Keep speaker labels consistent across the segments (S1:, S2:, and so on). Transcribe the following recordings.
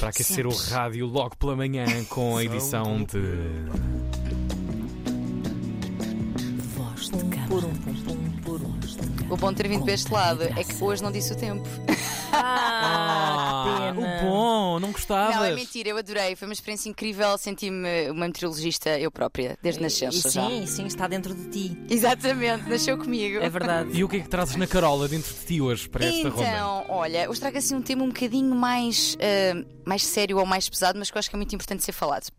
S1: Para aquecer o rádio logo pela manhã com a edição de.
S2: Voz de cama.
S3: O bom de ter vindo para este lado é que hoje não disse o tempo.
S2: Ah,
S1: o bom, não gostavas?
S3: Não, é mentira, eu adorei. Foi uma experiência incrível. Senti-me uma meteorologista eu própria, desde nascença já.
S2: sim, sim, está dentro de ti.
S3: Exatamente, nasceu comigo.
S2: É verdade.
S1: E o que é que trazes na Carola dentro de ti hoje para esta ronda?
S3: Então, olha, hoje trago assim um tema um bocadinho mais, ah, mais sério ou mais pesado, mas que eu acho que é muito importante ser falado.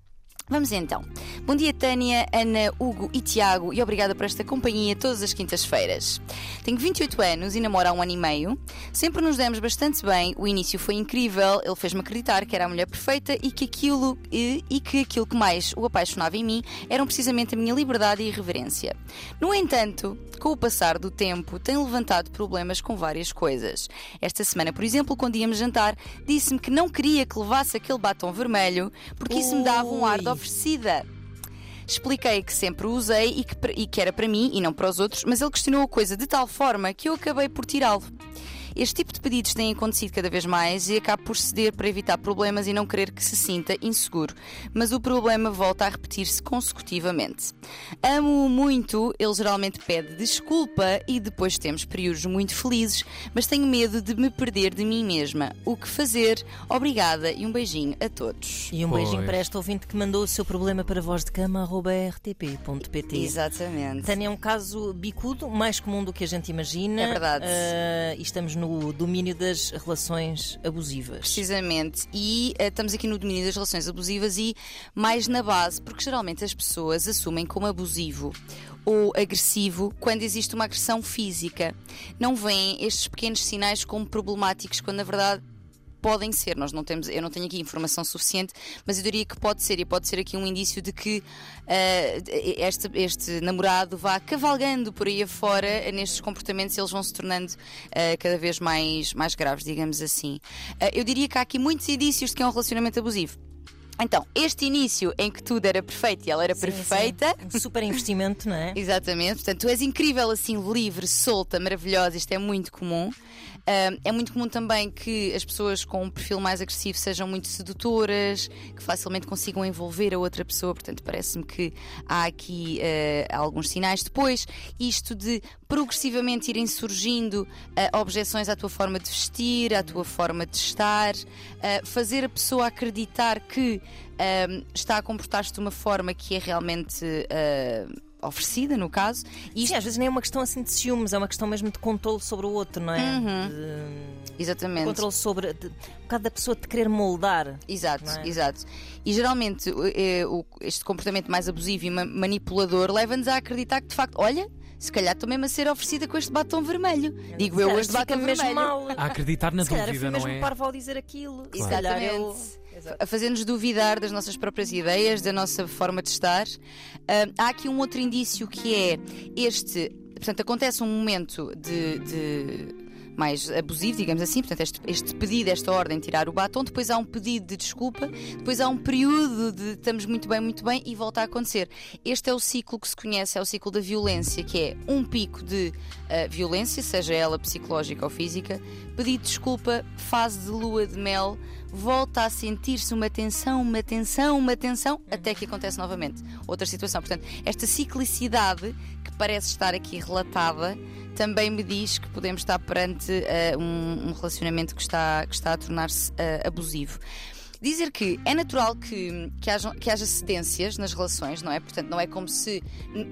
S3: Vamos então. Bom dia, Tânia, Ana, Hugo e Tiago, e obrigada por esta companhia todas as quintas-feiras. Tenho 28 anos e namoro há um ano e meio. Sempre nos demos bastante bem, o início foi incrível, ele fez-me acreditar que era a mulher perfeita e que aquilo e, e que aquilo que mais o apaixonava em mim eram precisamente a minha liberdade e irreverência. No entanto, com o passar do tempo, tem levantado problemas com várias coisas. Esta semana, por exemplo, quando íamos jantar, disse-me que não queria que levasse aquele batom vermelho porque isso me dava um ar de. Oferecida. Expliquei que sempre usei e que, e que era para mim e não para os outros, mas ele questionou a coisa de tal forma que eu acabei por tirá-lo. Este tipo de pedidos tem acontecido cada vez mais e acabo por ceder para evitar problemas e não querer que se sinta inseguro. Mas o problema volta a repetir-se consecutivamente. Amo-o muito, ele geralmente pede desculpa e depois temos períodos muito felizes, mas tenho medo de me perder de mim mesma. O que fazer? Obrigada e um beijinho a todos.
S2: E um
S1: Pois.
S2: beijinho para esta ouvinte que mandou o seu problema para vozdecama.rtp.pt.
S3: Exatamente.
S2: Tânia é um caso bicudo, mais comum do que a gente imagina.
S3: É verdade.
S2: Ah, e estamos no domínio das relações abusivas.
S3: Precisamente. E eh, estamos aqui no domínio das relações abusivas e mais na base, porque geralmente as pessoas assumem como abusivo ou agressivo quando existe uma agressão física. Não veem estes pequenos sinais como problemáticos, quando na verdade podem ser. Nós não temos, eu não tenho aqui informação suficiente, mas eu diria que pode ser, e pode ser aqui um indício de que eh, este, este namorado vá cavalgando por aí afora nestes comportamentos, eles vão se tornando eh, cada vez mais, mais graves, digamos assim. Eh, eu diria que há aqui muitos indícios de que é um relacionamento abusivo. Então, este início em que tudo era perfeito e ela era
S2: Sim,
S3: perfeita.
S2: sim. Um super investimento, não é?
S3: Exatamente, portanto, tu és incrível assim, livre, solta, maravilhosa, isto é muito comum. Ah, é muito comum também que as pessoas com um perfil mais agressivo sejam muito sedutoras, que facilmente consigam envolver a outra pessoa, portanto, parece-me que há aqui ah, alguns sinais. Depois, isto de progressivamente irem surgindo ah, objeções à tua forma de vestir, à tua forma de estar, ah, fazer a pessoa acreditar que está a comportar-se de uma forma que é realmente. Oferecida, no caso, e
S2: Sim, às vezes nem é uma questão assim de ciúmes, é uma questão mesmo de controle sobre o outro, não é?
S3: Uhum.
S2: De-
S3: Exatamente.
S2: controle sobre. De, um bocado da pessoa te querer moldar.
S3: Exato,
S2: não é?
S3: exato. E geralmente o- este comportamento mais abusivo e ma- manipulador leva-nos a acreditar que de facto, olha, se calhar estou mesmo a ser oferecida com este batom vermelho. Digo eu
S2: Se calhar
S3: este batom
S2: mesmo
S3: vermelho.
S2: mal.
S1: A acreditar na
S2: Se calhar eu
S1: dúvida,
S2: fui
S1: não
S2: mesmo
S1: é?
S2: parvo ao dizer aquilo. Se calhar eu-
S3: Exatamente. A fazer-nos duvidar das nossas próprias ideias, da nossa forma de estar. Ah, há aqui um outro indício que é este. Portanto, acontece um momento de. de mais abusivo, digamos assim, portanto, este, este pedido, esta ordem de tirar o batom, depois há um pedido de desculpa, depois há um período de estamos muito bem, muito bem e volta a acontecer. Este é o ciclo que se conhece, é o ciclo da violência, que é um pico de ah, violência, seja ela psicológica ou física, pedido de desculpa, fase de lua de mel, volta a sentir-se uma tensão, uma tensão, uma tensão, até que acontece novamente outra situação. Portanto, esta ciclicidade que parece estar aqui relatada também me diz que podemos estar perante eh, um, um relacionamento que está, que está a tornar-se eh, abusivo. Dizer que é natural que, que, haja, que haja cedências nas relações, não é? Portanto, não é como se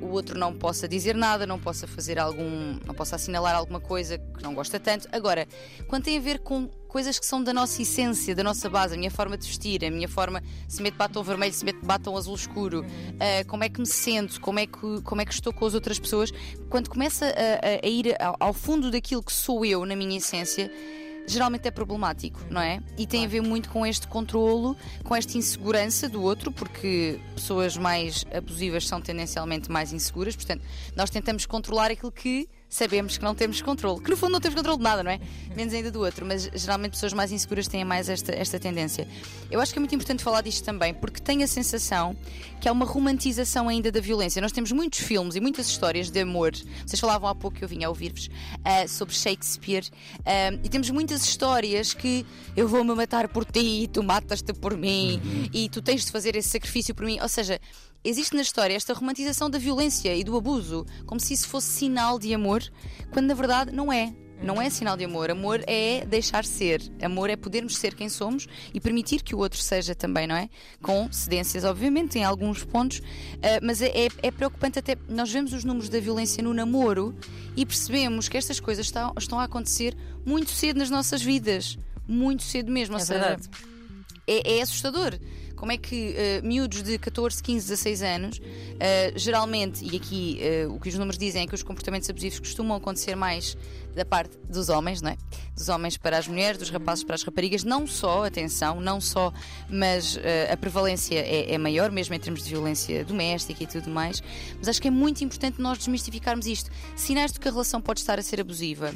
S3: o outro não possa dizer nada, não possa fazer algum. não possa assinalar alguma coisa que não gosta tanto. Agora, quando tem a ver com coisas que são da nossa essência, da nossa base, a minha forma de vestir, a minha forma, se mete batom vermelho, se mete batom azul escuro, ah, como é que me sinto, como é que, como é que estou com as outras pessoas, quando começa a, a- a ir ao, ao fundo daquilo que sou eu na minha essência, geralmente é problemático, não é? E tem a ver muito com este controlo, com esta insegurança do outro, porque pessoas mais abusivas são tendencialmente mais inseguras, portanto, nós tentamos controlar aquilo que sabemos que não temos controle. Que no fundo não temos controle de nada, não é? Menos ainda do outro, mas geralmente pessoas mais inseguras têm mais esta, esta tendência. Eu acho que é muito importante falar disto também, porque tenho a sensação que há uma romantização ainda da violência. Nós temos muitos filmes e muitas histórias de amor. Vocês falavam há pouco que eu vinha a ouvir-vos uh, sobre Shakespeare, uh, e temos muitas histórias que eu vou-me matar por ti, tu matas-te por mim, e tu tens de fazer esse sacrifício por mim. Ou seja, existe na história esta romantização da violência e do abuso, como se isso fosse sinal de amor, quando na verdade não é. Não é sinal de amor. Amor é deixar ser. Amor é podermos ser quem somos e permitir que o outro seja também, não é? Com cedências, obviamente, em alguns pontos. Uh, mas é, é, é, preocupante até. Nós vemos os números da violência no namoro e percebemos que estas coisas estão, estão a acontecer muito cedo nas nossas vidas. Muito cedo mesmo. Ou
S2: é
S3: seja,
S2: verdade.
S3: É, é assustador. Como é que uh, miúdos de 14, 15, 16 anos, uh, geralmente, e aqui uh, o que os números dizem é que os comportamentos abusivos costumam acontecer mais da parte dos homens, não é? Dos homens para as mulheres, dos rapazes para as raparigas, não só, atenção, não só, mas a prevalência é, é maior, mesmo em termos de violência doméstica e tudo mais. Mas acho que é muito importante nós desmistificarmos isto. Sinais de que a relação pode estar a ser abusiva.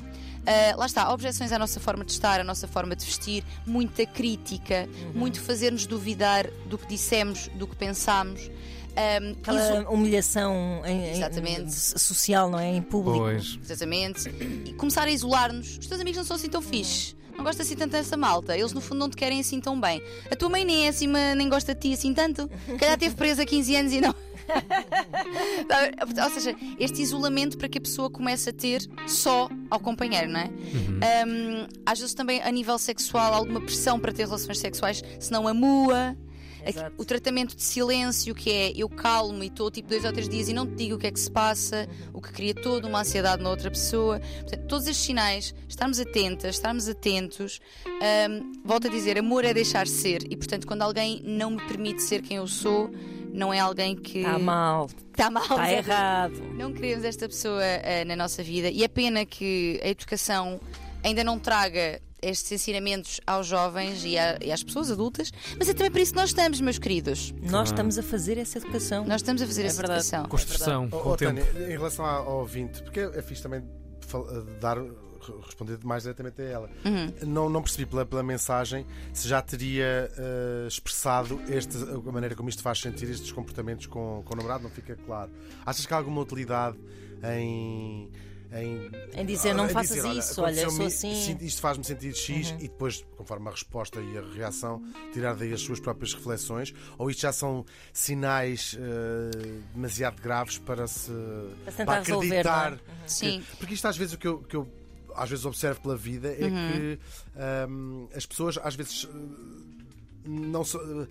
S3: Lá está, objeções à nossa forma de estar, à nossa forma de vestir, muita crítica, uhum. muito fazer-nos duvidar do que dissemos, do que pensámos.
S2: Um, Aquela isso... humilhação em, em, social, não é? Em público.
S1: Pois.
S3: Exatamente. E começar a isolar-nos. Os teus amigos não são assim tão fixes. Não gosta assim tanto dessa malta. Eles no fundo não te querem assim tão bem. A tua mãe nem é assim, nem gosta de ti assim tanto. Calhar teve presa 15 anos e não. Ou seja, este isolamento para que a pessoa comece a ter só ao companheiro, não é? Uhum. Um, às vezes também a nível sexual, alguma pressão para ter relações sexuais, se não amua. Exato. O tratamento de silêncio, que é eu calmo e estou tipo dois ou três dias e não te digo o que é que se passa, o que cria toda uma ansiedade na outra pessoa. Portanto, todos estes sinais, estarmos atentas, estarmos atentos. Um, volto a dizer, amor é deixar ser e, portanto, quando alguém não me permite ser quem eu sou, não é alguém que.
S2: Está mal.
S3: Está mal.
S2: Está errado.
S3: Não queremos esta pessoa uh, na nossa vida e é pena que a educação ainda não traga estes ensinamentos aos jovens e, a, e, às pessoas adultas, mas é também para isso que nós estamos, meus queridos.
S2: Nós estamos a fazer essa educação.
S3: Nós estamos a fazer é essa verdade. educação.
S1: Construção. É
S4: com oh, Tânia, em relação ao ouvinte, porque é fixe também dar responder mais diretamente a ela. Uhum. Não, não percebi pela, pela mensagem se já teria uh, expressado este, a maneira como isto faz sentir estes comportamentos com, com o namorado, não fica claro. Achas que há alguma utilidade em
S2: em, em dizer não faças dizer, isso, olha, eu sou assim.
S4: Isto faz-me sentir X uhum. e depois, conforme a resposta e a reação, tirar daí as suas próprias reflexões, ou isto já são sinais uh, demasiado graves para se
S2: para, para acreditar. Resolver,
S3: é? Sim.
S4: Porque isto às vezes o que eu, que eu às vezes observo pela vida é uhum. que um, as pessoas às vezes não são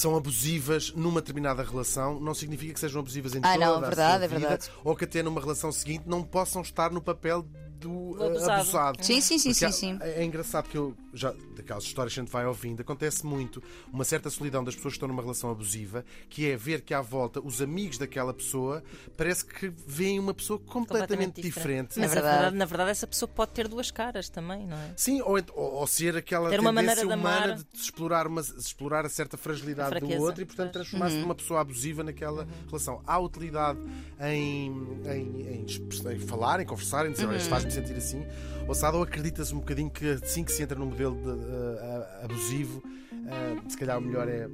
S4: são abusivas numa determinada relação, não significa que sejam abusivas em ah, toda
S3: não,
S4: a
S3: verdade,
S4: sua
S3: é vida,
S4: verdade. ou que até numa relação seguinte não possam estar no papel do uh, abusado. abusado.
S3: Sim, sim, sim, sim, sim.
S4: É, é, engraçado que eu já daquelas histórias que a gente vai ouvindo, acontece muito uma certa solidão das pessoas que estão numa relação abusiva, que é ver que à volta os amigos daquela pessoa parece que veem uma pessoa completamente, completamente diferente. diferente.
S2: Mas é verdade, na verdade essa pessoa pode ter duas caras também, não é?
S4: Sim, ou, ou, ou ser aquela ter uma tendência de humana de explorar, uma, explorar a certa fragilidade a do outro e portanto transformar-se uhum. numa pessoa abusiva naquela uhum. relação. Há utilidade em, em, em, em falar, em conversar, em dizer, uhum. faz-me sentir assim. Ou Sado, ou acreditas um bocadinho que assim que se entra num modelo de, uh, abusivo, uh, se calhar o melhor é.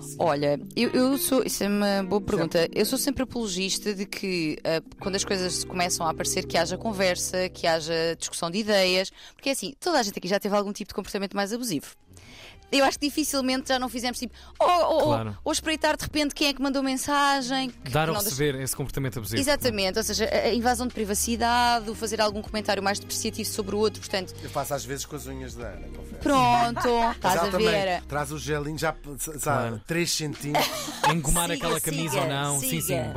S3: Sim. Olha, eu, eu, sou. Isso é uma boa pergunta. Eu sou sempre apologista de que uh, quando as coisas começam a aparecer, que haja conversa, que haja discussão de ideias, porque é assim, toda a gente aqui já teve algum tipo de comportamento mais abusivo eu acho que dificilmente já não fizemos tipo, ou, ou, claro. ou, espreitar de repente quem é que mandou mensagem.
S1: Dar
S3: ou
S1: receber esse comportamento abusivo.
S3: Exatamente, ou seja, a invasão de privacidade, o fazer algum comentário mais depreciativo sobre o outro, portanto.
S4: Eu faço às vezes com as unhas da Ana, confesso.
S3: Pronto, estás a ver.
S4: Traz o gelinho já, já claro. 3 centímetros.
S1: Engomar aquela camisa siga, ou não. Siga. Sim, sim,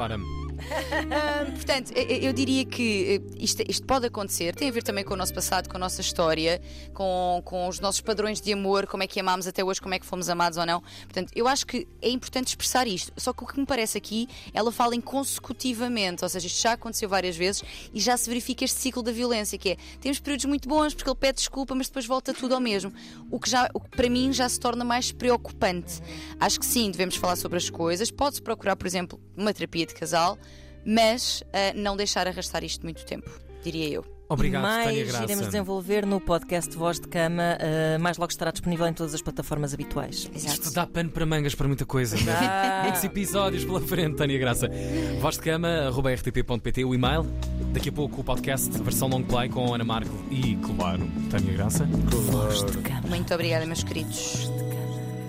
S3: portanto, eu diria que eh, isto, isto, pode acontecer, tem a ver também com o nosso passado, com a nossa história, com, com os nossos padrões de amor, como é que amámos até hoje, como é que fomos amados ou não. Portanto, eu acho que é importante expressar isto. Só que o que me parece aqui, ela fala em consecutivamente, ou seja, isto já aconteceu várias vezes e já se verifica este ciclo da violência, que é temos períodos muito bons porque ele pede desculpa, mas depois volta tudo ao mesmo. O que, já, o que para mim já se torna mais preocupante. Acho que sim, devemos falar sobre as coisas. Pode-se procurar, por exemplo, uma terapia de casal mas uh, não deixar arrastar isto muito tempo. diria eu.
S1: Obrigado,
S2: e mais
S1: Tânia Graça.
S2: iremos desenvolver no podcast Voz de Cama. Uh, mais logo estará disponível em todas as plataformas habituais.
S1: Exato. Isto dá pano para mangas para muita coisa. Né? Muitos episódios pela frente, Tânia Graça. Voz de Cama, arroba rtp.pt, o e-mail. Daqui a pouco o podcast, versão long play com Ana Marco e, claro, Tânia Graça.
S2: Voz de Cama.
S3: Muito obrigada, meus queridos.